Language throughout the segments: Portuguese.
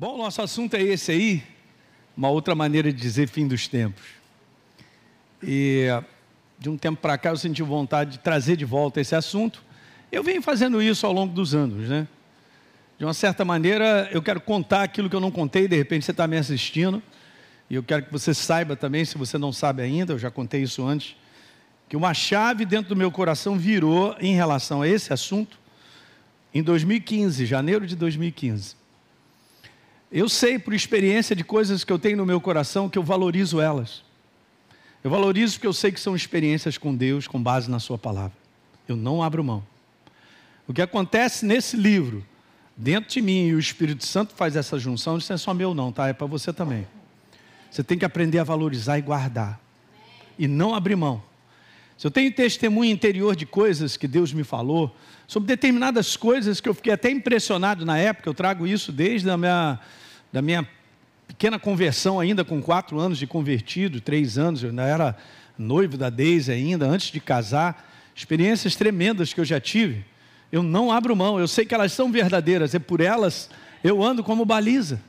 Bom, nosso assunto é esse aí, uma outra maneira de dizer fim dos tempos. E de um tempo para cá eu senti vontade de trazer de volta esse assunto. Eu venho fazendo isso ao longo dos anos, né? De uma certa maneira, eu quero contar aquilo que eu não contei, de repente você está me assistindo, e eu quero que você saiba também, se você não sabe ainda, eu já contei isso antes, que uma chave dentro do meu coração virou em relação a esse assunto em 2015, janeiro de 2015. Eu sei por experiência de coisas que eu tenho no meu coração que eu valorizo elas. Eu valorizo porque eu sei que são experiências com Deus com base na Sua palavra. Eu não abro mão. O que acontece nesse livro, dentro de mim e o Espírito Santo faz essa junção, isso não é só meu, não, tá? É para você também. Você tem que aprender a valorizar e guardar. E não abrir mão. Se eu tenho testemunho interior de coisas que Deus me falou, sobre determinadas coisas que eu fiquei até impressionado na época, eu trago isso desde a minha da minha pequena conversão ainda com quatro anos de convertido, três anos, eu ainda era noivo da Deise ainda, antes de casar, experiências tremendas que eu já tive, eu não abro mão, eu sei que elas são verdadeiras, é por elas eu ando como baliza.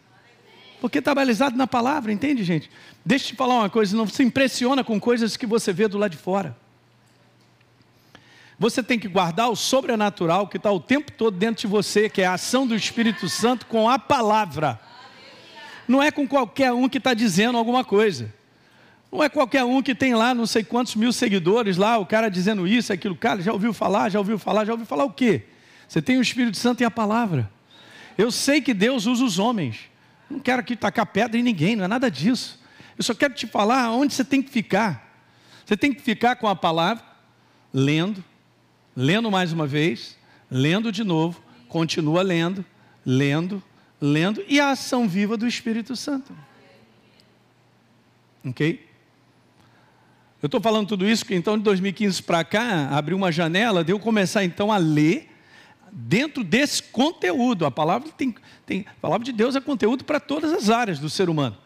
Porque está balizado na palavra, entende, gente? Deixa eu te falar uma coisa, não se impressiona com coisas que você vê do lado de fora. Você tem que guardar o sobrenatural que está o tempo todo dentro de você, que é a ação do Espírito Santo com a palavra. Não é com qualquer um que está dizendo alguma coisa. Não é qualquer um que tem lá não sei quantos mil seguidores lá, o cara dizendo isso, aquilo. Cara, já ouviu falar, já ouviu falar, já ouviu falar o quê? Você tem o Espírito Santo e a palavra. Eu sei que Deus usa os homens. Não quero aqui tacar pedra em ninguém, não é nada disso. Eu só quero te falar onde você tem que ficar. Você tem que ficar com a palavra, lendo, lendo mais uma vez, lendo de novo, continua lendo, lendo, lendo e a ação viva do Espírito Santo. Ok? Eu estou falando tudo isso porque então de 2015 para cá abriu uma janela de eu começar então a ler dentro desse conteúdo. A palavra tem, tem a palavra de Deus é conteúdo para todas as áreas do ser humano.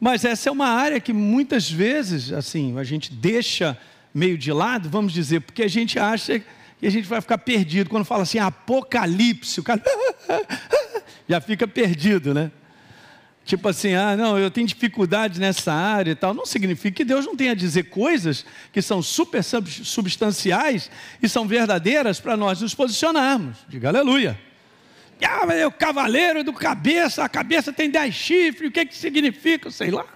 Mas essa é uma área que muitas vezes assim a gente deixa meio de lado, vamos dizer, porque a gente acha que a gente vai ficar perdido quando fala assim Apocalipse, o cara já fica perdido, né? Tipo assim, ah, não, eu tenho dificuldade nessa área e tal. Não significa que Deus não tenha a dizer coisas que são super substanciais e são verdadeiras para nós nos posicionarmos. Diga aleluia. Ah, mas é o cavaleiro do cabeça, a cabeça tem dez chifres, o que, que significa? Sei lá.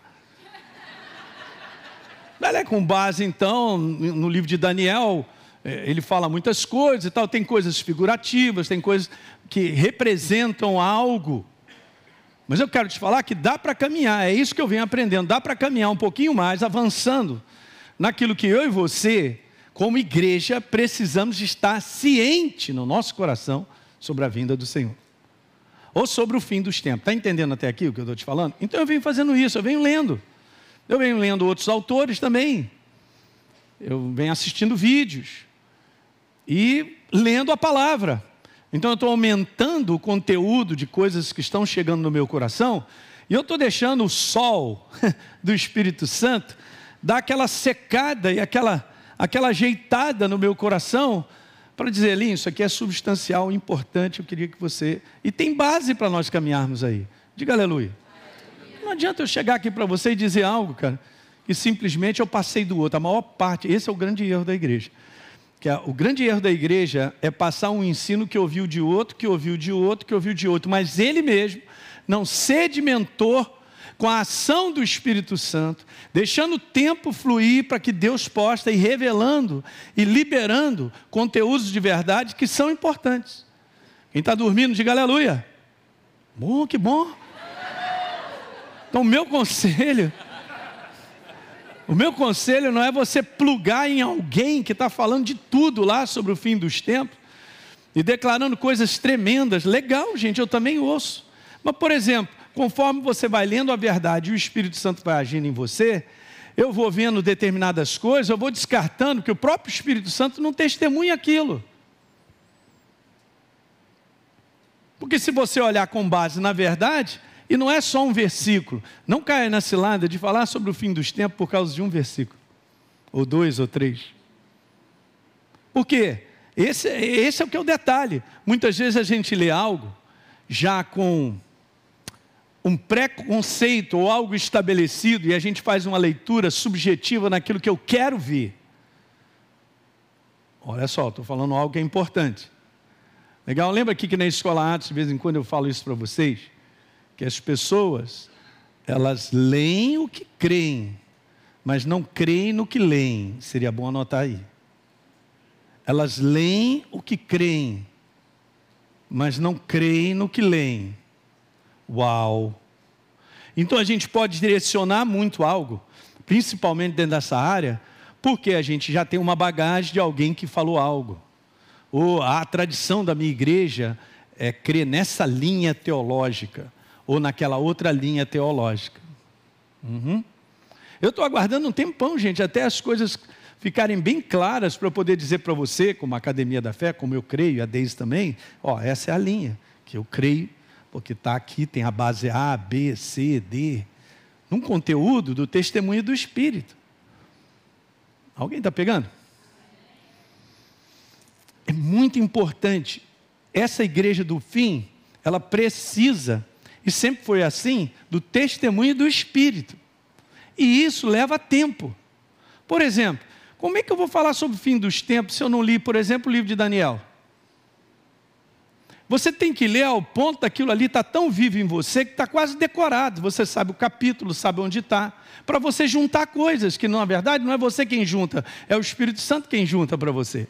Ela é com base, então, no livro de Daniel, é, ele fala muitas coisas e tal, tem coisas figurativas, tem coisas que representam algo. Mas eu quero te falar que dá para caminhar, é isso que eu venho aprendendo, dá para caminhar um pouquinho mais, avançando naquilo que eu e você, como igreja, precisamos estar ciente no nosso coração sobre a vinda do Senhor. Ou sobre o fim dos tempos. Está entendendo até aqui o que eu estou te falando? Então eu venho fazendo isso, eu venho lendo. Eu venho lendo outros autores também. Eu venho assistindo vídeos. E lendo a palavra. Então eu estou aumentando o conteúdo de coisas que estão chegando no meu coração, e eu estou deixando o sol do Espírito Santo dar aquela secada e aquela, aquela ajeitada no meu coração, para dizer, Elinho, isso aqui é substancial, importante, eu queria que você. E tem base para nós caminharmos aí. Diga aleluia. Não adianta eu chegar aqui para você e dizer algo, cara, que simplesmente eu passei do outro. A maior parte, esse é o grande erro da igreja que a, o grande erro da igreja é passar um ensino que ouviu de outro, que ouviu de outro, que ouviu de outro, mas ele mesmo não sedimentou com a ação do Espírito Santo, deixando o tempo fluir para que Deus possa ir revelando e liberando conteúdos de verdade que são importantes. Quem está dormindo, diga aleluia. Bom, que bom. Então, o meu conselho o meu conselho não é você plugar em alguém que está falando de tudo lá sobre o fim dos tempos e declarando coisas tremendas. Legal, gente, eu também ouço. Mas, por exemplo, conforme você vai lendo a verdade e o Espírito Santo vai agindo em você, eu vou vendo determinadas coisas, eu vou descartando que o próprio Espírito Santo não testemunha aquilo. Porque se você olhar com base na verdade, e não é só um versículo. Não caia na cilada de falar sobre o fim dos tempos por causa de um versículo, ou dois ou três. Por quê? Esse, esse é o que é o detalhe. Muitas vezes a gente lê algo já com um preconceito ou algo estabelecido e a gente faz uma leitura subjetiva naquilo que eu quero ver. Olha só, estou falando algo que é importante. Legal? Lembra aqui que na escola Atos, de vez em quando eu falo isso para vocês, que as pessoas, elas leem o que creem, mas não creem no que leem. Seria bom anotar aí. Elas leem o que creem, mas não creem no que leem. Uau! Então a gente pode direcionar muito algo, principalmente dentro dessa área, porque a gente já tem uma bagagem de alguém que falou algo. Ou a tradição da minha igreja é crer nessa linha teológica, ou naquela outra linha teológica. Uhum. Eu estou aguardando um tempão, gente, até as coisas ficarem bem claras para eu poder dizer para você, como Academia da Fé, como eu creio, e a Deise também, ó, essa é a linha que eu creio porque está aqui, tem a base A, B, C, D, num conteúdo do testemunho do Espírito. Alguém está pegando? É muito importante. Essa igreja do fim, ela precisa, e sempre foi assim, do testemunho do Espírito. E isso leva tempo. Por exemplo, como é que eu vou falar sobre o fim dos tempos se eu não li, por exemplo, o livro de Daniel? Você tem que ler ao ponto daquilo ali está tão vivo em você que está quase decorado. Você sabe o capítulo, sabe onde está. Para você juntar coisas que, na verdade, não é você quem junta, é o Espírito Santo quem junta para você.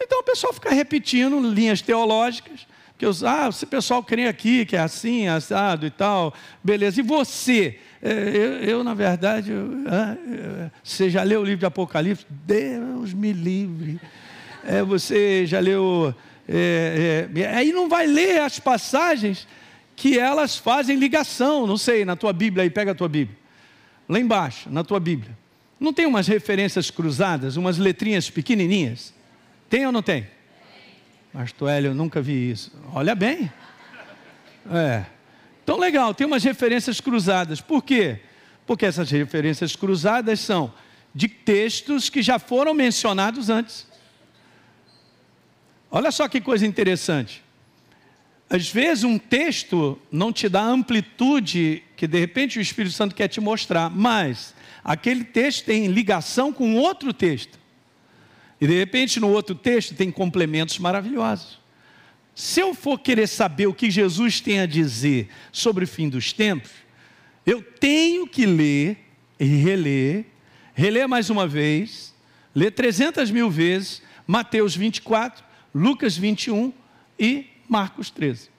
Então o pessoal fica repetindo linhas teológicas, que os, ah, esse pessoal crê aqui, que é assim, assado e tal, beleza. E você? É, eu, eu, na verdade, eu, ah, você já leu o livro de Apocalipse? Deus me livre. É, você já leu é, é, aí não vai ler as passagens que elas fazem ligação, não sei, na tua Bíblia aí, pega a tua Bíblia. Lá embaixo, na tua Bíblia. Não tem umas referências cruzadas, umas letrinhas pequenininhas? Tem ou não tem? Pastor Hélio, eu nunca vi isso. Olha bem. É. Então, legal, tem umas referências cruzadas. Por quê? Porque essas referências cruzadas são de textos que já foram mencionados antes. Olha só que coisa interessante. Às vezes um texto não te dá a amplitude que de repente o Espírito Santo quer te mostrar, mas aquele texto tem ligação com outro texto. E de repente no outro texto tem complementos maravilhosos. Se eu for querer saber o que Jesus tem a dizer sobre o fim dos tempos, eu tenho que ler e reler, reler mais uma vez, ler 300 mil vezes Mateus 24, Lucas 21 e Marcos 13.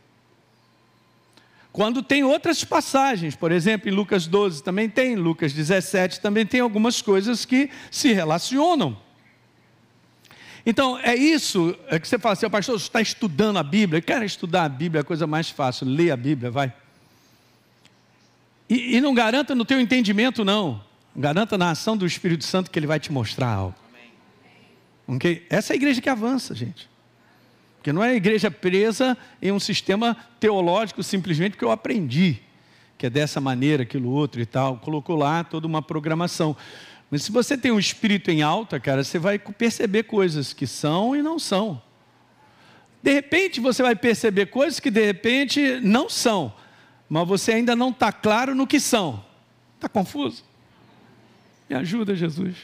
Quando tem outras passagens, por exemplo, em Lucas 12 também tem, Lucas 17 também tem algumas coisas que se relacionam. Então, é isso é que você fala assim, pastor, você está estudando a Bíblia. Quer estudar a Bíblia, é a coisa mais fácil. Lê a Bíblia, vai. E, e não garanta no teu entendimento, não. Garanta na ação do Espírito Santo que ele vai te mostrar algo. Okay? Essa é a igreja que avança, gente. Porque não é a igreja presa em um sistema teológico simplesmente porque eu aprendi, que é dessa maneira, aquilo outro e tal. Colocou lá toda uma programação. Mas se você tem um espírito em alta, cara, você vai perceber coisas que são e não são. De repente você vai perceber coisas que de repente não são, mas você ainda não está claro no que são. Está confuso? Me ajuda, Jesus.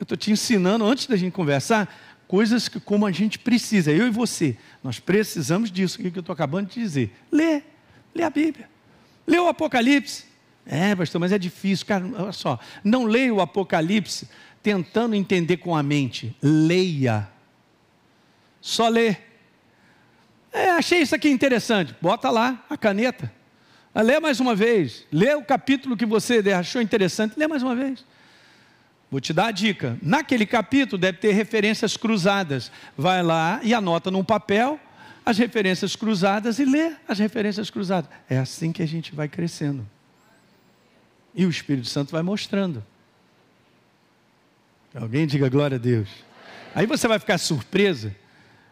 Eu estou te ensinando, antes da gente conversar, coisas que como a gente precisa, eu e você, nós precisamos disso, que eu estou acabando de dizer. Lê, lê a Bíblia, lê o Apocalipse. É, pastor, mas é difícil, cara, olha só, não leia o Apocalipse tentando entender com a mente, leia, só lê. É, achei isso aqui interessante, bota lá a caneta, lê mais uma vez, lê o capítulo que você achou interessante, lê mais uma vez. Vou te dar a dica. Naquele capítulo deve ter referências cruzadas. Vai lá e anota num papel as referências cruzadas e lê as referências cruzadas. É assim que a gente vai crescendo. E o Espírito Santo vai mostrando. Alguém diga glória a Deus. Aí você vai ficar surpresa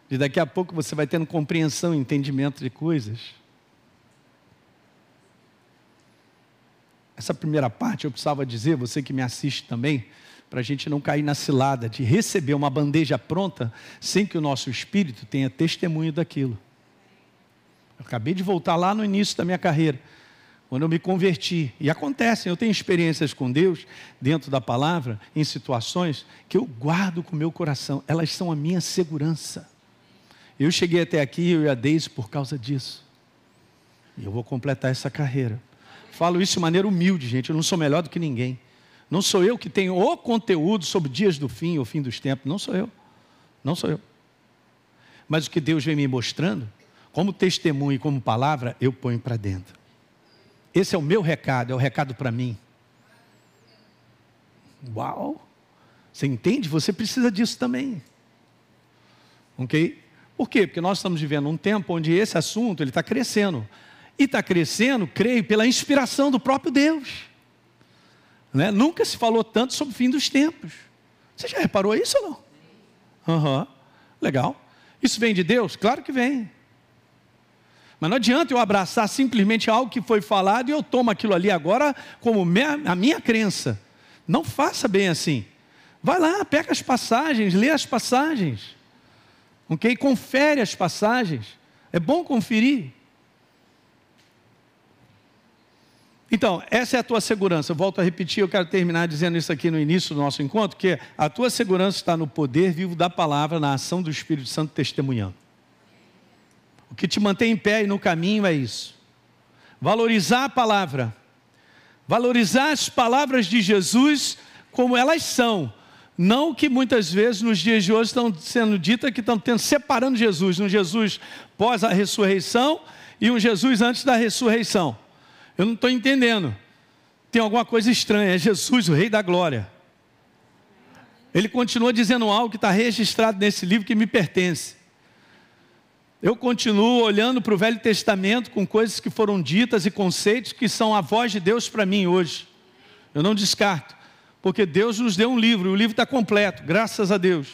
de daqui a pouco você vai tendo compreensão e entendimento de coisas. Essa primeira parte eu precisava dizer, você que me assiste também, para a gente não cair na cilada de receber uma bandeja pronta sem que o nosso espírito tenha testemunho daquilo. Eu acabei de voltar lá no início da minha carreira, quando eu me converti. E acontece, eu tenho experiências com Deus dentro da palavra, em situações que eu guardo com o meu coração. Elas são a minha segurança. Eu cheguei até aqui, eu e a Deise, por causa disso. E eu vou completar essa carreira. Falo isso de maneira humilde, gente. Eu não sou melhor do que ninguém. Não sou eu que tenho o conteúdo sobre dias do fim ou fim dos tempos. Não sou eu. Não sou eu. Mas o que Deus vem me mostrando, como testemunho e como palavra, eu ponho para dentro. Esse é o meu recado, é o recado para mim. Uau! Você entende? Você precisa disso também. Ok? Por quê? Porque nós estamos vivendo um tempo onde esse assunto ele está crescendo. E está crescendo, creio, pela inspiração do próprio Deus. Né? Nunca se falou tanto sobre o fim dos tempos. Você já reparou isso ou não? Uhum. Legal. Isso vem de Deus? Claro que vem. Mas não adianta eu abraçar simplesmente algo que foi falado e eu tomo aquilo ali agora como a minha crença. Não faça bem assim. Vai lá, pega as passagens, lê as passagens. Ok? Confere as passagens. É bom conferir. Então, essa é a tua segurança. Eu volto a repetir, eu quero terminar dizendo isso aqui no início do nosso encontro, que a tua segurança está no poder vivo da palavra, na ação do Espírito Santo testemunhando. O que te mantém em pé e no caminho é isso. Valorizar a palavra. Valorizar as palavras de Jesus como elas são. Não que muitas vezes nos dias de hoje estão sendo ditas que estão tendo, separando Jesus, um Jesus pós a ressurreição e um Jesus antes da ressurreição. Eu não estou entendendo. Tem alguma coisa estranha. É Jesus, o Rei da Glória. Ele continua dizendo algo que está registrado nesse livro que me pertence. Eu continuo olhando para o Velho Testamento com coisas que foram ditas e conceitos que são a voz de Deus para mim hoje. Eu não descarto, porque Deus nos deu um livro, e o livro está completo, graças a Deus.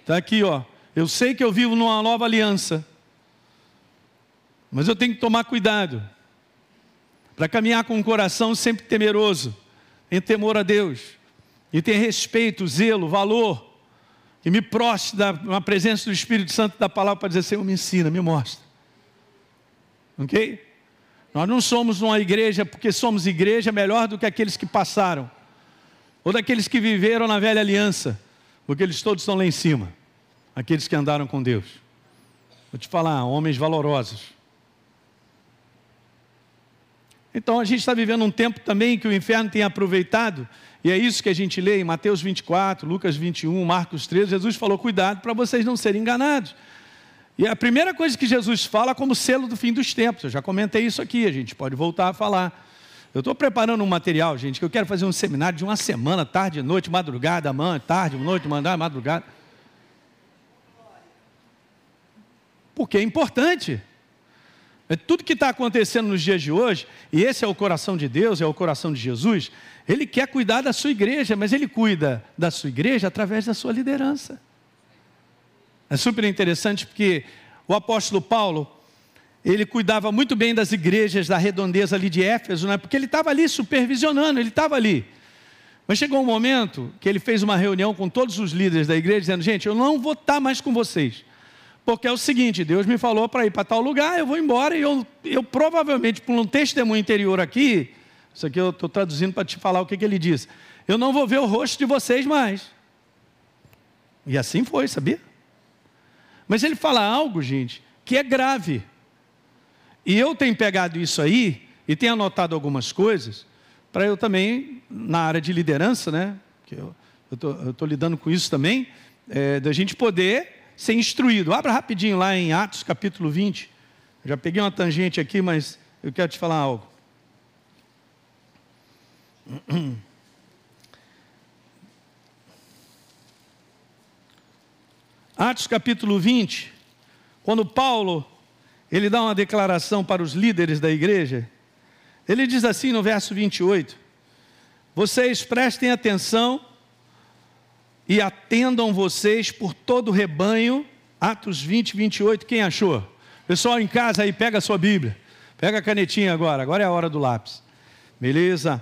Está aqui, ó. Eu sei que eu vivo numa nova aliança, mas eu tenho que tomar cuidado para caminhar com um coração sempre temeroso, em temor a Deus, e ter respeito, zelo, valor, e me proste na presença do Espírito Santo da palavra para dizer, Senhor, me ensina, me mostra. Ok? Nós não somos uma igreja porque somos igreja melhor do que aqueles que passaram, ou daqueles que viveram na velha aliança, porque eles todos estão lá em cima, aqueles que andaram com Deus. Vou te falar, homens valorosos, então a gente está vivendo um tempo também que o inferno tem aproveitado, e é isso que a gente lê em Mateus 24, Lucas 21, Marcos 13. Jesus falou: cuidado para vocês não serem enganados. E a primeira coisa que Jesus fala como selo do fim dos tempos, eu já comentei isso aqui, a gente pode voltar a falar. Eu estou preparando um material, gente, que eu quero fazer um seminário de uma semana, tarde, noite, madrugada, manhã, tarde, noite, mandar, madrugada. Porque é importante. É tudo que está acontecendo nos dias de hoje, e esse é o coração de Deus, é o coração de Jesus, ele quer cuidar da sua igreja, mas ele cuida da sua igreja através da sua liderança. É super interessante porque o apóstolo Paulo, ele cuidava muito bem das igrejas da redondeza ali de Éfeso, né? porque ele estava ali supervisionando, ele estava ali. Mas chegou um momento que ele fez uma reunião com todos os líderes da igreja, dizendo: Gente, eu não vou estar mais com vocês. Porque é o seguinte, Deus me falou para ir para tal lugar, eu vou embora e eu, eu provavelmente, por um testemunho interior aqui, isso aqui eu estou traduzindo para te falar o que, que ele diz. Eu não vou ver o rosto de vocês mais. E assim foi, sabia? Mas ele fala algo, gente, que é grave. E eu tenho pegado isso aí e tenho anotado algumas coisas para eu também, na área de liderança, né? Que eu estou lidando com isso também, é, da gente poder ser instruído. Abra rapidinho lá em Atos capítulo 20. Já peguei uma tangente aqui, mas eu quero te falar algo. Atos capítulo 20, quando Paulo ele dá uma declaração para os líderes da igreja, ele diz assim no verso 28: Vocês prestem atenção e atendam vocês por todo o rebanho. Atos 20, 28, quem achou? Pessoal em casa aí, pega a sua Bíblia. Pega a canetinha agora, agora é a hora do lápis. Beleza?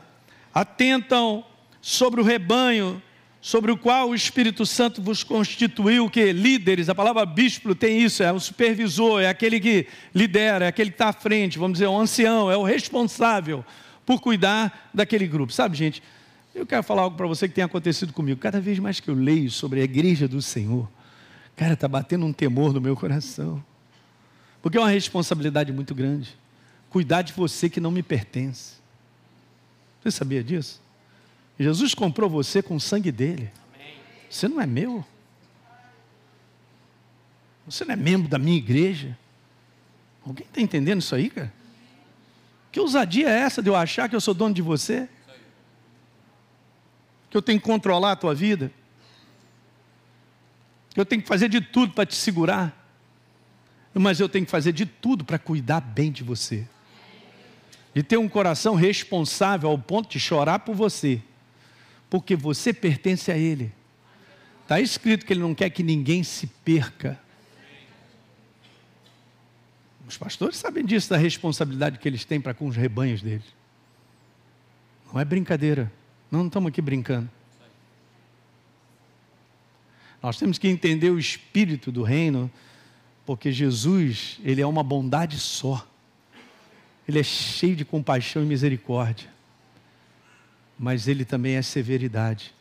Atentam sobre o rebanho, sobre o qual o Espírito Santo vos constituiu que líderes, a palavra bispo tem isso, é o supervisor, é aquele que lidera, é aquele que está à frente, vamos dizer, o ancião, é o responsável por cuidar daquele grupo. Sabe, gente, eu quero falar algo para você que tem acontecido comigo. Cada vez mais que eu leio sobre a igreja do Senhor, cara, está batendo um temor no meu coração. Porque é uma responsabilidade muito grande. Cuidar de você que não me pertence. Você sabia disso? Jesus comprou você com o sangue dele. Você não é meu. Você não é membro da minha igreja. Alguém está entendendo isso aí, cara? Que ousadia é essa de eu achar que eu sou dono de você? Que eu tenho que controlar a tua vida? Que eu tenho que fazer de tudo para te segurar? Mas eu tenho que fazer de tudo para cuidar bem de você. De ter um coração responsável ao ponto de chorar por você porque você pertence a Ele. Está escrito que Ele não quer que ninguém se perca. Os pastores sabem disso, da responsabilidade que eles têm para com os rebanhos deles. Não é brincadeira. Não estamos aqui brincando. Nós temos que entender o espírito do reino, porque Jesus, ele é uma bondade só. Ele é cheio de compaixão e misericórdia mas ele também é severidade.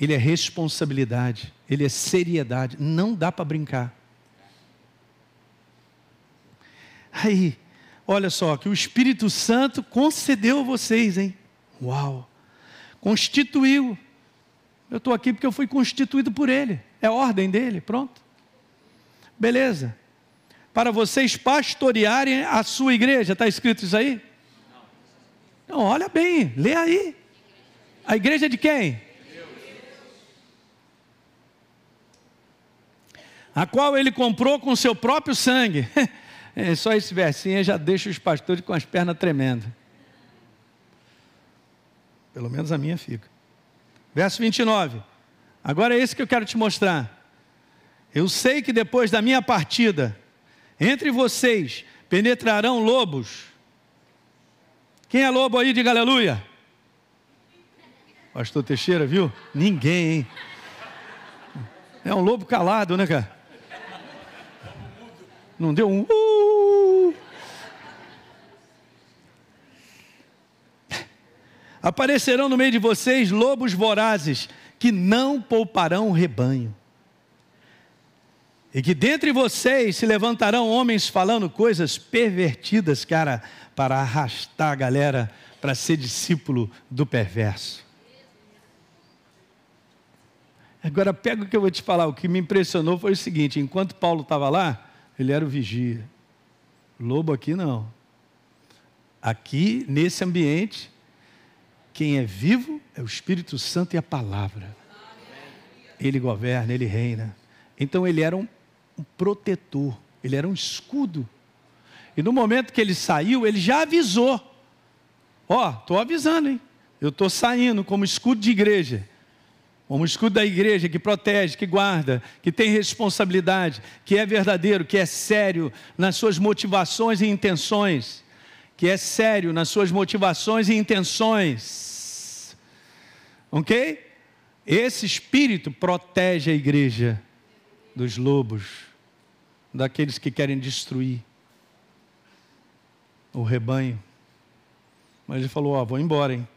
Ele é responsabilidade, ele é seriedade. Não dá para brincar. Aí, olha só, que o Espírito Santo concedeu a vocês, hein? Uau! Constituiu. Eu estou aqui porque eu fui constituído por Ele. É ordem dele, pronto. Beleza. Para vocês pastorearem a sua igreja, está escrito isso aí? Não, olha bem, lê aí. A igreja de quem? A qual ele comprou com seu próprio sangue. É, só esse versinho já deixa os pastores com as pernas tremendas. Pelo menos a minha fica. Verso 29. Agora é esse que eu quero te mostrar. Eu sei que depois da minha partida, entre vocês penetrarão lobos quem é lobo aí, diga aleluia. Pastor Teixeira, viu? Ninguém, hein? É um lobo calado, né, cara? Não deu um. Uh! Aparecerão no meio de vocês lobos vorazes que não pouparão o rebanho. E que dentre vocês se levantarão homens falando coisas pervertidas, cara, para arrastar a galera para ser discípulo do perverso. Agora pega o que eu vou te falar. O que me impressionou foi o seguinte: enquanto Paulo estava lá, ele era o vigia. Lobo aqui não. Aqui, nesse ambiente, quem é vivo é o Espírito Santo e a palavra. Ele governa, ele reina. Então ele era um, um protetor, ele era um escudo e no momento que ele saiu, ele já avisou: Ó, oh, estou avisando, hein? Eu estou saindo como escudo de igreja. Como escudo da igreja que protege, que guarda, que tem responsabilidade, que é verdadeiro, que é sério nas suas motivações e intenções. Que é sério nas suas motivações e intenções. Ok? Esse espírito protege a igreja dos lobos, daqueles que querem destruir o rebanho. Mas ele falou: Ó, oh, vou embora, hein?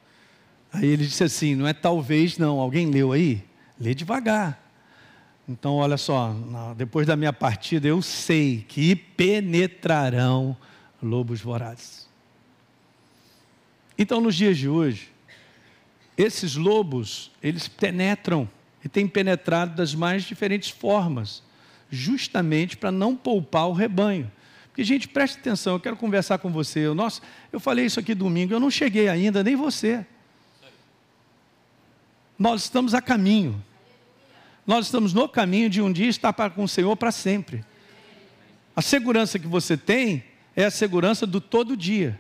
Aí ele disse assim: Não é talvez, não. Alguém leu aí? Lê devagar. Então, olha só, depois da minha partida, eu sei que penetrarão lobos vorazes. Então, nos dias de hoje, esses lobos, eles penetram e têm penetrado das mais diferentes formas, justamente para não poupar o rebanho. Porque, gente, preste atenção, eu quero conversar com você. Eu, nossa, eu falei isso aqui domingo, eu não cheguei ainda, nem você. Nós estamos a caminho. Nós estamos no caminho de um dia estar com o Senhor para sempre. A segurança que você tem é a segurança do todo dia.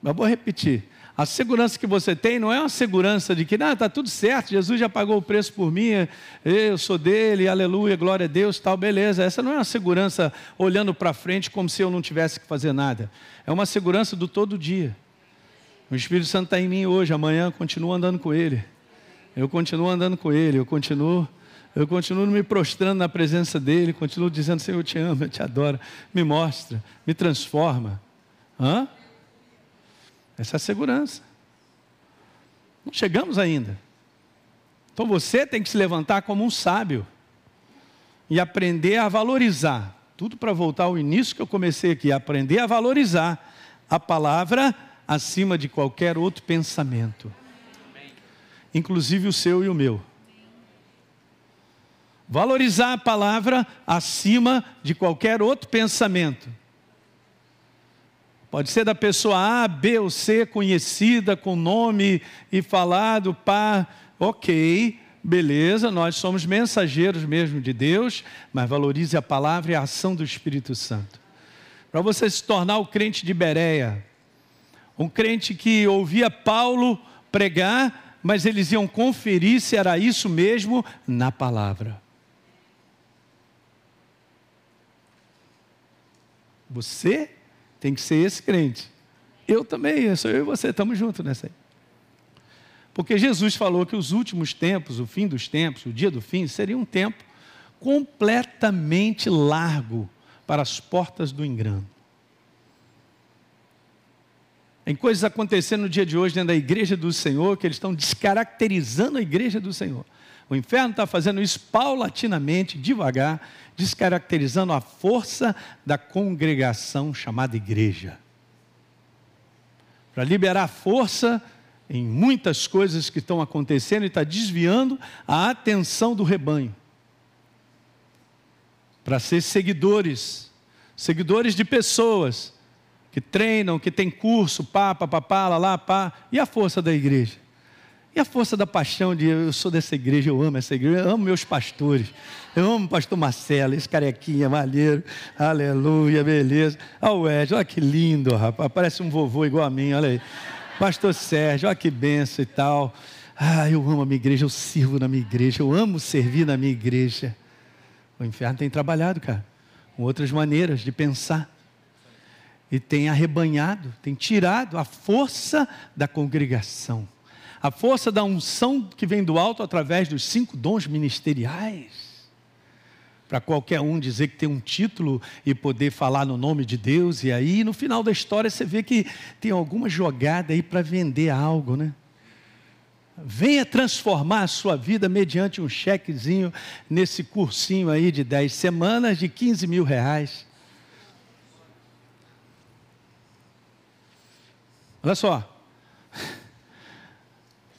Mas vou repetir. A segurança que você tem não é uma segurança de que está tudo certo, Jesus já pagou o preço por mim, eu sou dele, aleluia, glória a Deus, tal, beleza. Essa não é uma segurança olhando para frente como se eu não tivesse que fazer nada. É uma segurança do todo dia. O Espírito Santo está em mim hoje, amanhã continuo andando com Ele. Eu continuo andando com Ele, eu continuo, eu continuo me prostrando na presença dEle, continuo dizendo, Senhor, eu te amo, eu te adoro. Me mostra, me transforma. Hã? Essa é a segurança. Não chegamos ainda. Então você tem que se levantar como um sábio e aprender a valorizar. Tudo para voltar ao início que eu comecei aqui, aprender a valorizar a palavra acima de qualquer outro pensamento, inclusive o seu e o meu. Valorizar a palavra acima de qualquer outro pensamento. Pode ser da pessoa A, B ou C, conhecida com nome e falado, pá, ok, beleza, nós somos mensageiros mesmo de Deus, mas valorize a palavra e a ação do Espírito Santo. Para você se tornar o crente de Bereia, um crente que ouvia Paulo pregar, mas eles iam conferir se era isso mesmo na palavra. Você tem que ser esse crente. Eu também, sou eu e você, estamos juntos nessa aí. Porque Jesus falou que os últimos tempos, o fim dos tempos, o dia do fim, seria um tempo completamente largo para as portas do engano. Tem coisas acontecendo no dia de hoje dentro da igreja do Senhor que eles estão descaracterizando a igreja do Senhor. O inferno está fazendo isso paulatinamente, devagar, descaracterizando a força da congregação chamada igreja. Para liberar força em muitas coisas que estão acontecendo e está desviando a atenção do rebanho. Para ser seguidores, seguidores de pessoas que treinam, que tem curso, pá, pá, pá, pá, lá, lá, pá. E a força da igreja? E a força da paixão de eu sou dessa igreja, eu amo essa igreja, eu amo meus pastores, eu amo o pastor Marcelo, esse carequinha, malheiro, aleluia, beleza. Olha o Ed, olha que lindo, rapaz, parece um vovô igual a mim, olha aí. Pastor Sérgio, olha que benção e tal. Ah, eu amo a minha igreja, eu sirvo na minha igreja, eu amo servir na minha igreja. O inferno tem trabalhado, cara, com outras maneiras de pensar e tem arrebanhado, tem tirado a força da congregação, a força da unção que vem do alto através dos cinco dons ministeriais. Para qualquer um dizer que tem um título e poder falar no nome de Deus, e aí no final da história você vê que tem alguma jogada aí para vender algo, né? Venha transformar a sua vida mediante um chequezinho nesse cursinho aí de 10 semanas de 15 mil reais. Olha só.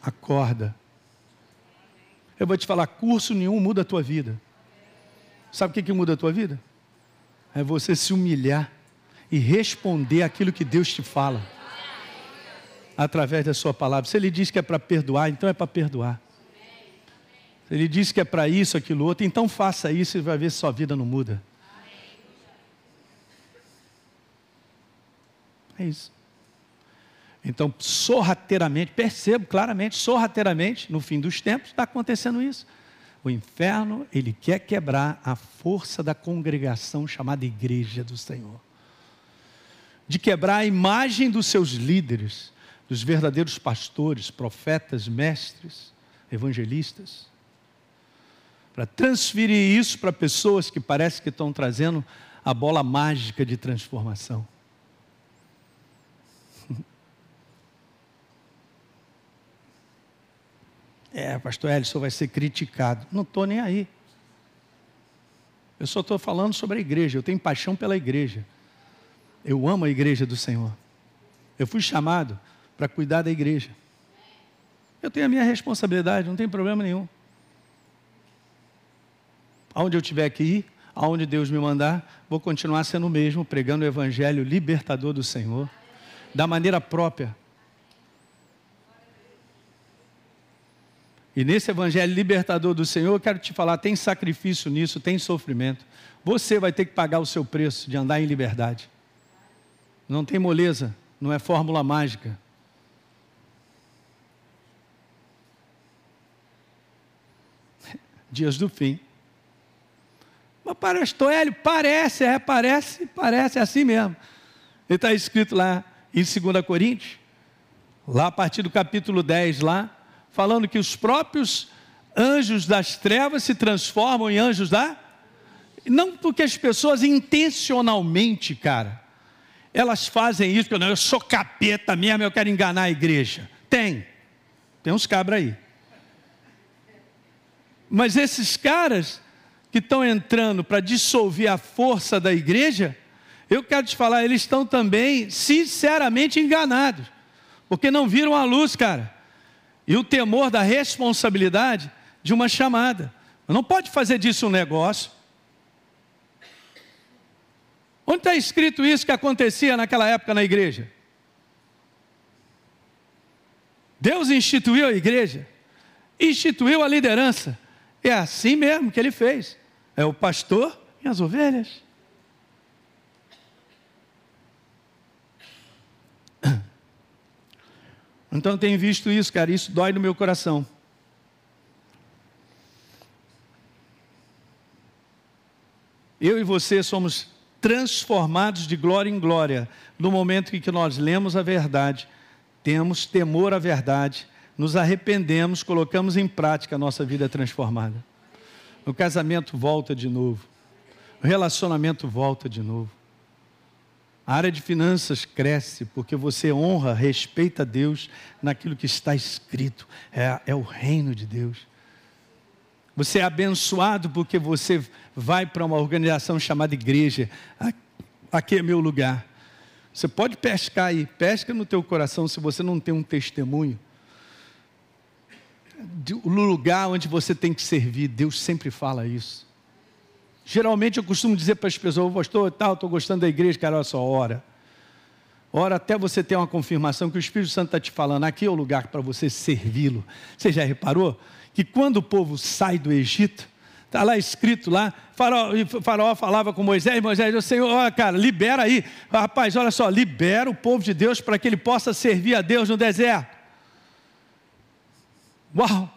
Acorda. Eu vou te falar, curso nenhum muda a tua vida. Sabe o que, que muda a tua vida? É você se humilhar e responder aquilo que Deus te fala. Através da sua palavra. Se ele diz que é para perdoar, então é para perdoar. Se ele diz que é para isso, aquilo outro, então faça isso e vai ver se sua vida não muda. É isso. Então, sorrateiramente, percebo claramente, sorrateiramente, no fim dos tempos, está acontecendo isso. O inferno, ele quer quebrar a força da congregação chamada Igreja do Senhor. De quebrar a imagem dos seus líderes, dos verdadeiros pastores, profetas, mestres, evangelistas. Para transferir isso para pessoas que parece que estão trazendo a bola mágica de transformação. É, pastor Ellison vai ser criticado. Não estou nem aí. Eu só estou falando sobre a igreja. Eu tenho paixão pela igreja. Eu amo a igreja do Senhor. Eu fui chamado para cuidar da igreja. Eu tenho a minha responsabilidade, não tem problema nenhum. Aonde eu tiver que ir, aonde Deus me mandar, vou continuar sendo o mesmo, pregando o evangelho libertador do Senhor, da maneira própria E nesse evangelho libertador do Senhor, eu quero te falar: tem sacrifício nisso, tem sofrimento. Você vai ter que pagar o seu preço de andar em liberdade. Não tem moleza, não é fórmula mágica. Dias do fim. Mas pastor Hélio, parece, é, parece, parece, é assim mesmo. Ele está escrito lá em 2 Coríntios lá a partir do capítulo 10, lá, falando que os próprios anjos das trevas se transformam em anjos da. Não porque as pessoas intencionalmente, cara, elas fazem isso, porque eu sou capeta mesmo, eu quero enganar a igreja. Tem, tem uns cabras aí. Mas esses caras que estão entrando para dissolver a força da igreja, eu quero te falar, eles estão também sinceramente enganados, porque não viram a luz, cara. E o temor da responsabilidade de uma chamada. Não pode fazer disso um negócio. Onde está escrito isso que acontecia naquela época na igreja? Deus instituiu a igreja, instituiu a liderança. É assim mesmo que ele fez. É o pastor e as ovelhas. Então eu tenho visto isso, cara, isso dói no meu coração. Eu e você somos transformados de glória em glória no momento em que nós lemos a verdade, temos temor à verdade, nos arrependemos, colocamos em prática a nossa vida transformada. O casamento volta de novo, o relacionamento volta de novo. A área de finanças cresce porque você honra, respeita Deus naquilo que está escrito, é, é o reino de Deus. Você é abençoado porque você vai para uma organização chamada igreja. Aqui é meu lugar. Você pode pescar aí, pesca no teu coração se você não tem um testemunho. No lugar onde você tem que servir, Deus sempre fala isso. Geralmente eu costumo dizer para as pessoas, pastor, tal, estou gostando da igreja, cara, olha só, ora. Ora até você ter uma confirmação que o Espírito Santo está te falando, aqui é o lugar para você servi-lo. Você já reparou que quando o povo sai do Egito, está lá escrito lá, faraó, falava com Moisés, Moisés disse, Senhor, olha cara, libera aí, rapaz, olha só, libera o povo de Deus para que ele possa servir a Deus no deserto. Uau!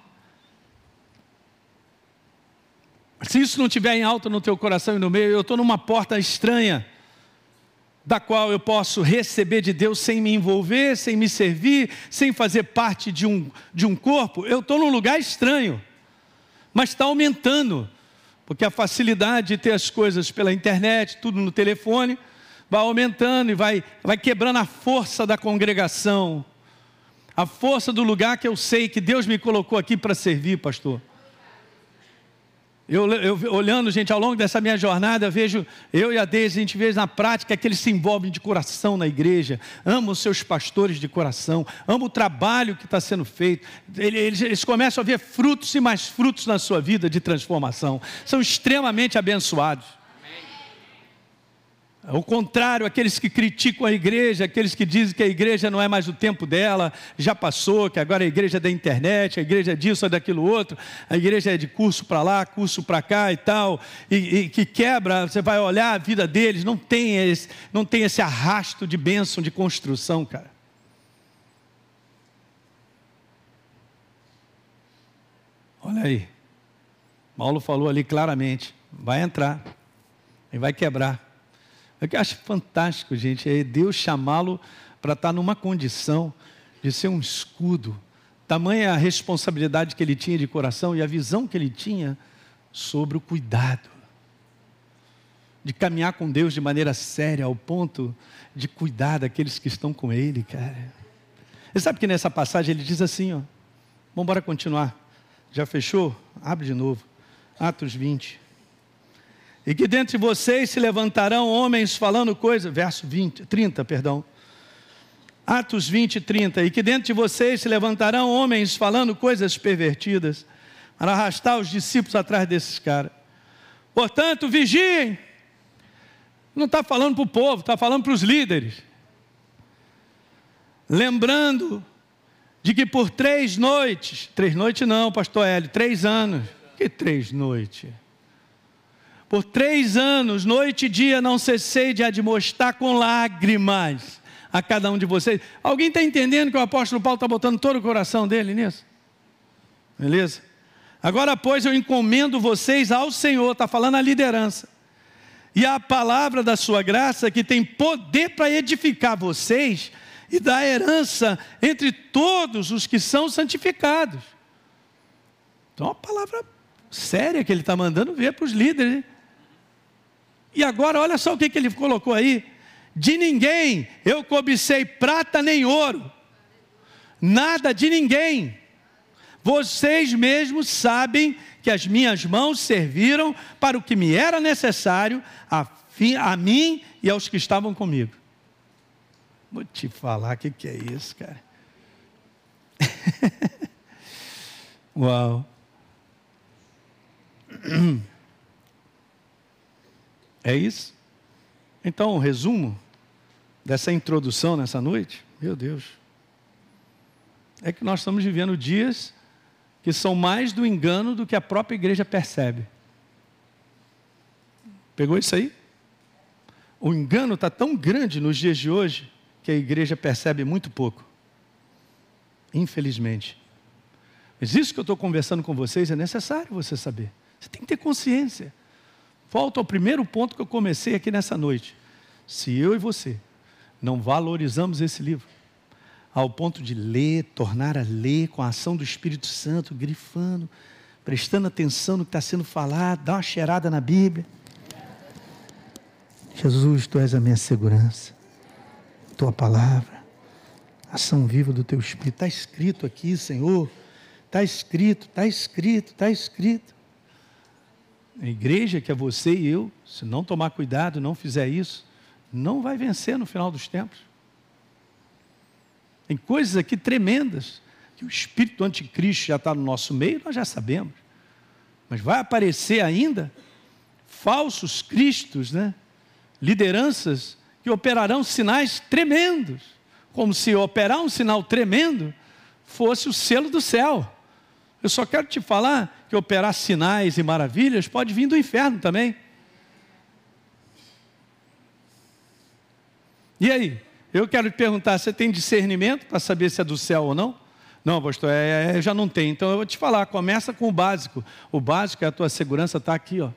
Se isso não estiver em alta no teu coração e no meio, eu estou numa porta estranha, da qual eu posso receber de Deus sem me envolver, sem me servir, sem fazer parte de um, de um corpo, eu estou num lugar estranho, mas está aumentando, porque a facilidade de ter as coisas pela internet, tudo no telefone, vai aumentando e vai, vai quebrando a força da congregação, a força do lugar que eu sei que Deus me colocou aqui para servir, pastor. Eu, eu, olhando, gente, ao longo dessa minha jornada, vejo, eu e a Deise, a gente vê na prática que eles se envolvem de coração na igreja, amam os seus pastores de coração, amam o trabalho que está sendo feito, eles, eles começam a ver frutos e mais frutos na sua vida de transformação, são extremamente abençoados. Ao contrário, aqueles que criticam a igreja, aqueles que dizem que a igreja não é mais o tempo dela, já passou, que agora a igreja é da internet, a igreja é disso, é daquilo outro, a igreja é de curso para lá, curso para cá e tal, e, e, que quebra, você vai olhar a vida deles, não tem esse, não tem esse arrasto de bênção, de construção, cara. Olha aí, Paulo falou ali claramente: vai entrar e vai quebrar. Eu acho fantástico, gente, é Deus chamá-lo para estar numa condição de ser um escudo. Tamanha a responsabilidade que ele tinha de coração e a visão que ele tinha sobre o cuidado. De caminhar com Deus de maneira séria, ao ponto de cuidar daqueles que estão com Ele, cara. Você sabe que nessa passagem ele diz assim, ó. Vamos embora continuar. Já fechou? Abre de novo. Atos 20. E que dentre vocês se levantarão homens falando coisas, verso 20, 30, perdão. Atos 20, 30. E que dentre de vocês se levantarão homens falando coisas pervertidas, para arrastar os discípulos atrás desses caras. Portanto, vigiem. Não está falando para o povo, está falando para os líderes. Lembrando de que por três noites, três noites não, pastor Hélio, três anos. Que três noites? Por três anos, noite e dia, não cessei de admoestar com lágrimas a cada um de vocês. Alguém está entendendo que o apóstolo Paulo está botando todo o coração dele nisso? Beleza? Agora, pois, eu encomendo vocês ao Senhor, está falando a liderança, e a palavra da sua graça, que tem poder para edificar vocês e da herança entre todos os que são santificados. Então, é uma palavra séria que ele está mandando ver para os líderes. E agora, olha só o que, que ele colocou aí: de ninguém eu cobicei prata nem ouro, nada de ninguém. Vocês mesmos sabem que as minhas mãos serviram para o que me era necessário, a, fim, a mim e aos que estavam comigo. Vou te falar o que, que é isso, cara. Uau. É isso? Então, o resumo dessa introdução nessa noite, meu Deus, é que nós estamos vivendo dias que são mais do engano do que a própria igreja percebe. Pegou isso aí? O engano está tão grande nos dias de hoje que a igreja percebe muito pouco. Infelizmente. Mas isso que eu estou conversando com vocês é necessário você saber. Você tem que ter consciência. Volto ao primeiro ponto que eu comecei aqui nessa noite. Se eu e você não valorizamos esse livro, ao ponto de ler, tornar a ler com a ação do Espírito Santo, grifando, prestando atenção no que está sendo falado, dá uma cheirada na Bíblia. Jesus, tu és a minha segurança, tua palavra, ação viva do teu Espírito. Está escrito aqui, Senhor, está escrito, está escrito, está escrito. A igreja, que é você e eu, se não tomar cuidado, não fizer isso, não vai vencer no final dos tempos. Tem coisas aqui tremendas, que o espírito anticristo já está no nosso meio, nós já sabemos. Mas vai aparecer ainda falsos cristos, né? lideranças que operarão sinais tremendos, como se operar um sinal tremendo fosse o selo do céu. Eu só quero te falar que operar sinais e maravilhas pode vir do inferno também. E aí? Eu quero te perguntar: você tem discernimento para saber se é do céu ou não? Não, pastor, é, é, já não tem. Então eu vou te falar: começa com o básico. O básico é a tua segurança, está aqui, ó.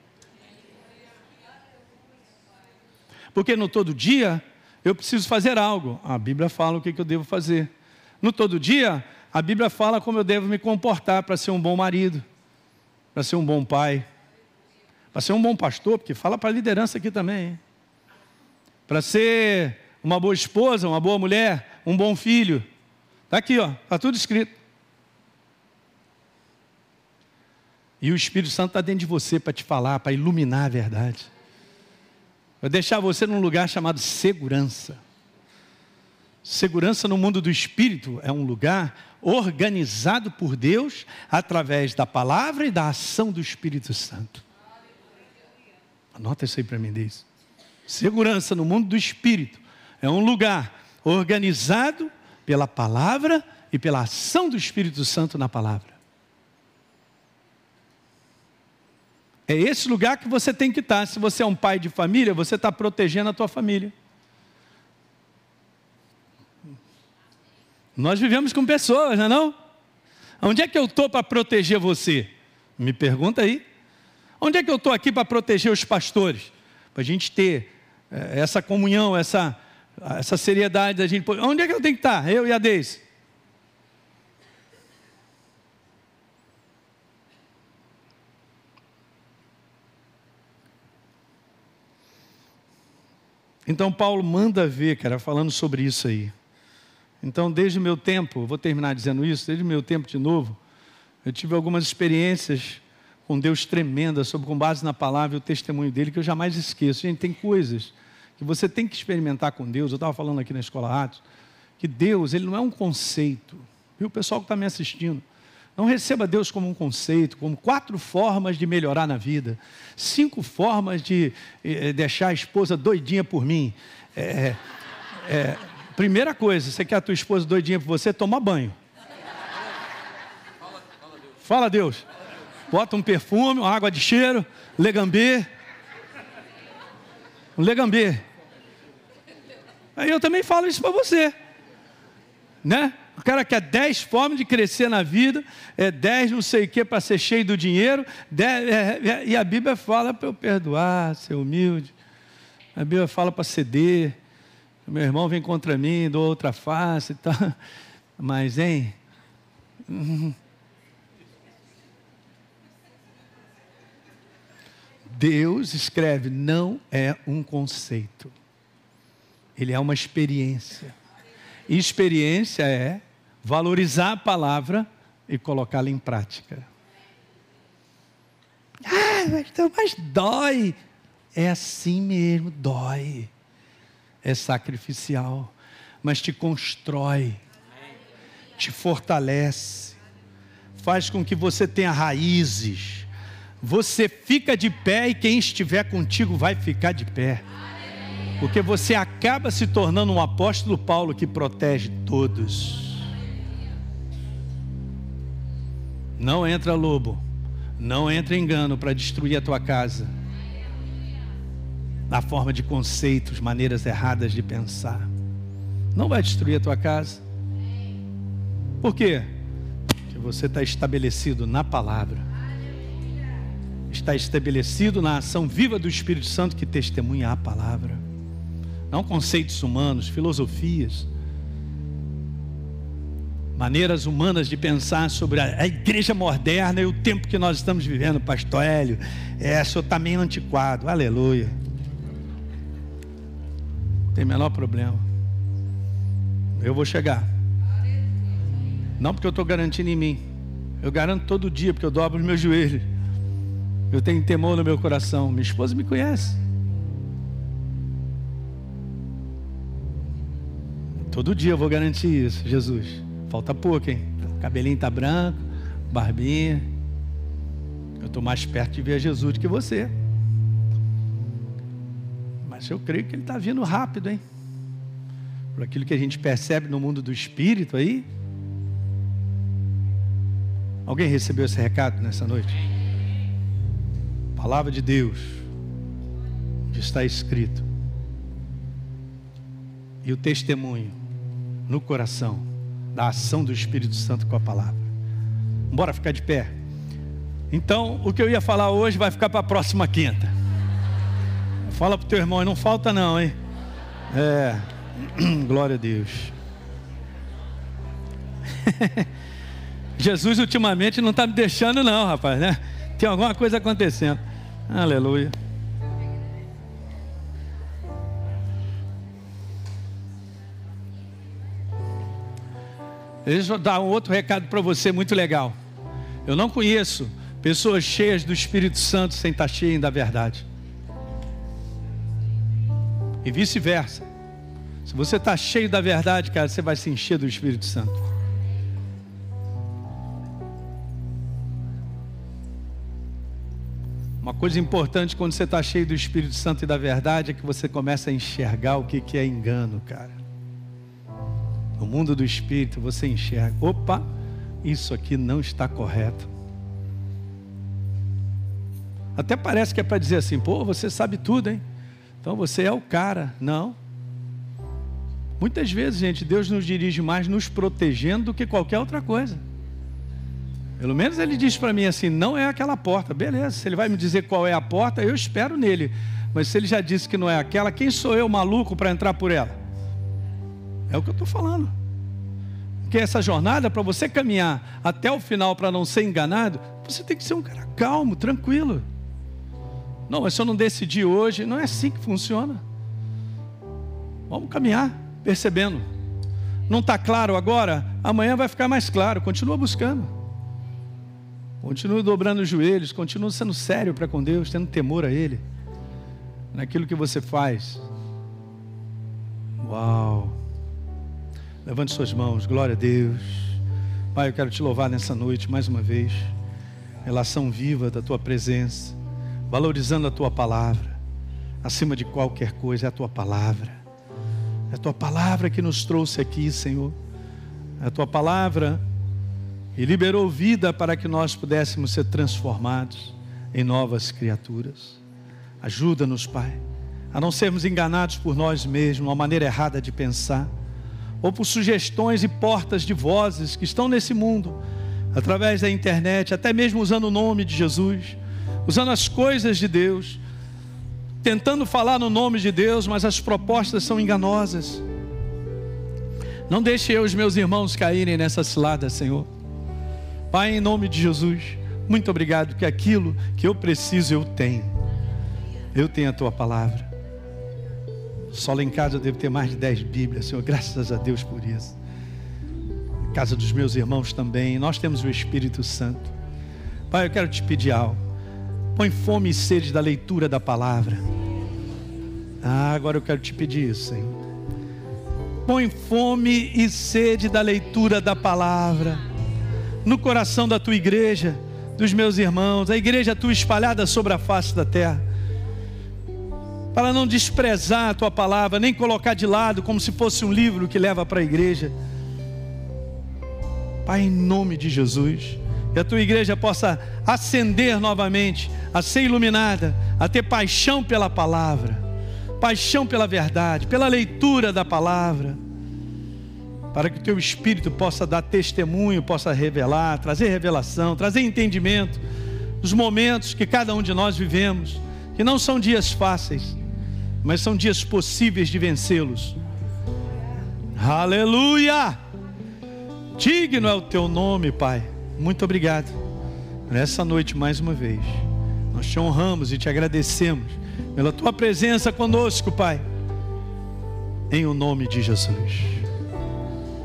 Porque no todo dia eu preciso fazer algo. A Bíblia fala o que, que eu devo fazer. No todo dia, a Bíblia fala como eu devo me comportar para ser um bom marido, para ser um bom pai, para ser um bom pastor, porque fala para a liderança aqui também, para ser uma boa esposa, uma boa mulher, um bom filho. Está aqui, está tudo escrito. E o Espírito Santo está dentro de você para te falar, para iluminar a verdade. Vai deixar você num lugar chamado segurança. Segurança no mundo do espírito é um lugar organizado por Deus através da palavra e da ação do Espírito Santo. Anota isso aí para mim, diz. Segurança no mundo do espírito é um lugar organizado pela palavra e pela ação do Espírito Santo na palavra. É esse lugar que você tem que estar. Se você é um pai de família, você está protegendo a tua família. Nós vivemos com pessoas, não é não? Onde é que eu estou para proteger você? Me pergunta aí. Onde é que eu estou aqui para proteger os pastores? Para a gente ter é, essa comunhão, essa, essa seriedade da gente. Onde é que eu tenho que estar? Eu e a Deise. Então Paulo manda ver, cara, falando sobre isso aí. Então, desde meu tempo, vou terminar dizendo isso, desde meu tempo de novo, eu tive algumas experiências com Deus tremendas, sobre com base na palavra e o testemunho dele, que eu jamais esqueço. Gente, tem coisas que você tem que experimentar com Deus. Eu estava falando aqui na Escola Atos, que Deus, ele não é um conceito. Viu, o pessoal que está me assistindo, não receba Deus como um conceito, como quatro formas de melhorar na vida, cinco formas de eh, deixar a esposa doidinha por mim. É, é, primeira coisa, você quer a tua esposa doidinha por você? Toma banho. Fala Deus. Bota um perfume, uma água de cheiro, legambê. Um legambê. Aí eu também falo isso para você. Né? O cara quer 10 formas de crescer na vida, é 10 não sei o que para ser cheio do dinheiro, dez, é, é, e a Bíblia fala para eu perdoar, ser humilde. A Bíblia fala para ceder. Meu irmão vem contra mim, dou outra face e tal. Mas, hein? Deus escreve, não é um conceito. Ele é uma experiência. E experiência é valorizar a palavra e colocá-la em prática. Ah, mas, mas dói. É assim mesmo, dói. É sacrificial, mas te constrói, te fortalece, faz com que você tenha raízes. Você fica de pé e quem estiver contigo vai ficar de pé. Porque você acaba se tornando um apóstolo Paulo que protege todos. Não entra lobo, não entra engano para destruir a tua casa. Na forma de conceitos, maneiras erradas de pensar. Não vai destruir a tua casa. Por quê? Porque você está estabelecido na palavra. Está estabelecido na ação viva do Espírito Santo que testemunha a palavra não conceitos humanos, filosofias, maneiras humanas de pensar sobre a, igreja moderna e o tempo que nós estamos vivendo, Pastor Hélio. É, senhor está meio antiquado, aleluia. Tem menor problema. Eu vou chegar. Não porque eu estou garantindo em mim. Eu garanto todo dia, porque eu dobro os meus joelhos. Eu tenho temor no meu coração. Minha esposa me conhece. Todo dia eu vou garantir isso, Jesus. Falta pouco, hein? Cabelinho tá branco, barbinha. Eu estou mais perto de ver Jesus do que você. Mas eu creio que ele está vindo rápido, hein? Por aquilo que a gente percebe no mundo do espírito aí. Alguém recebeu esse recado nessa noite? Palavra de Deus, que está escrito. E o testemunho no coração da ação do Espírito Santo com a palavra. Bora ficar de pé. Então, o que eu ia falar hoje vai ficar para a próxima quinta. Fala para o teu irmão, não falta não, hein? É, glória a Deus. Jesus ultimamente não está me deixando não, rapaz, né? Tem alguma coisa acontecendo. Aleluia. Deixa eu dar um outro recado para você muito legal. Eu não conheço pessoas cheias do Espírito Santo sem estar cheias da verdade. E vice-versa. Se você está cheio da verdade, cara, você vai se encher do Espírito Santo. Uma coisa importante quando você está cheio do Espírito Santo e da verdade é que você começa a enxergar o que é engano, cara no mundo do espírito, você enxerga: opa, isso aqui não está correto. Até parece que é para dizer assim: pô, você sabe tudo, hein? Então você é o cara. Não. Muitas vezes, gente, Deus nos dirige mais nos protegendo do que qualquer outra coisa. Pelo menos ele diz para mim assim: não é aquela porta. Beleza, se ele vai me dizer qual é a porta, eu espero nele. Mas se ele já disse que não é aquela, quem sou eu, maluco, para entrar por ela? É o que eu estou falando. Porque essa jornada, para você caminhar até o final para não ser enganado, você tem que ser um cara calmo, tranquilo. Não, mas se eu não decidir hoje, não é assim que funciona. Vamos caminhar, percebendo. Não está claro agora? Amanhã vai ficar mais claro. Continua buscando. Continue dobrando os joelhos, continue sendo sério para com Deus, tendo temor a Ele, naquilo que você faz. Uau! Levante suas mãos, glória a Deus. Pai, eu quero te louvar nessa noite mais uma vez. Relação viva da tua presença, valorizando a tua palavra. Acima de qualquer coisa é a tua palavra. É a tua palavra que nos trouxe aqui, Senhor. É a tua palavra e liberou vida para que nós pudéssemos ser transformados em novas criaturas. Ajuda-nos, Pai, a não sermos enganados por nós mesmos, uma maneira errada de pensar ou por sugestões e portas de vozes que estão nesse mundo, através da internet, até mesmo usando o nome de Jesus, usando as coisas de Deus, tentando falar no nome de Deus, mas as propostas são enganosas. Não deixe eu os meus irmãos caírem nessa cilada, Senhor. Pai, em nome de Jesus, muito obrigado que aquilo que eu preciso eu tenho. Eu tenho a tua palavra. Só lá em casa eu devo ter mais de dez Bíblias, Senhor. Graças a Deus por isso. Na casa dos meus irmãos também. Nós temos o Espírito Santo. Pai, eu quero te pedir algo. Põe fome e sede da leitura da palavra. Ah, agora eu quero te pedir isso, Senhor. Põe fome e sede da leitura da palavra no coração da tua igreja, dos meus irmãos, a igreja tua espalhada sobre a face da terra. Para não desprezar a tua palavra, nem colocar de lado como se fosse um livro que leva para a igreja. Pai, em nome de Jesus, que a tua igreja possa acender novamente, a ser iluminada, a ter paixão pela palavra, paixão pela verdade, pela leitura da palavra, para que o teu espírito possa dar testemunho, possa revelar, trazer revelação, trazer entendimento dos momentos que cada um de nós vivemos, que não são dias fáceis, mas são dias possíveis de vencê-los. Aleluia! Digno é o teu nome, Pai. Muito obrigado nessa noite mais uma vez. Nós te honramos e te agradecemos pela tua presença conosco, Pai. Em o nome de Jesus.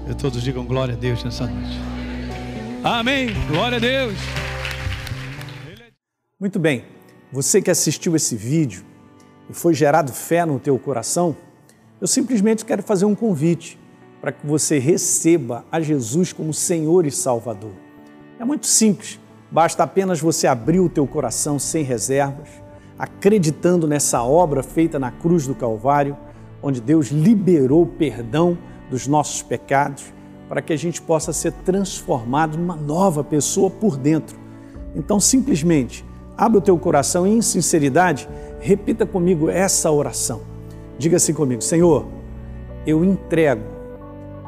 E todos digam glória a Deus nessa noite. Amém. Glória a Deus. Muito bem. Você que assistiu esse vídeo e foi gerado fé no teu coração, eu simplesmente quero fazer um convite para que você receba a Jesus como Senhor e Salvador. É muito simples, basta apenas você abrir o teu coração sem reservas, acreditando nessa obra feita na cruz do Calvário, onde Deus liberou perdão dos nossos pecados, para que a gente possa ser transformado numa nova pessoa por dentro. Então, simplesmente, abre o teu coração e, em sinceridade, repita comigo essa oração. Diga assim comigo: Senhor, eu entrego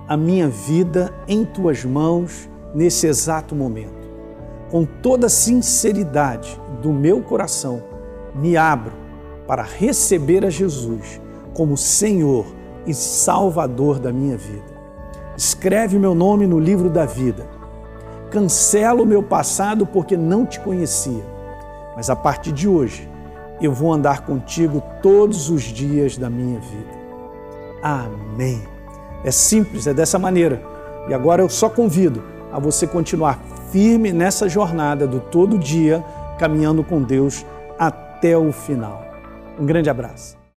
a minha vida em tuas mãos nesse exato momento. Com toda sinceridade do meu coração, me abro para receber a Jesus como Senhor e Salvador da minha vida. Escreve meu nome no livro da vida. Cancela o meu passado porque não te conhecia, mas a partir de hoje eu vou andar contigo todos os dias da minha vida. Amém. É simples, é dessa maneira. E agora eu só convido a você continuar firme nessa jornada do todo dia, caminhando com Deus até o final. Um grande abraço.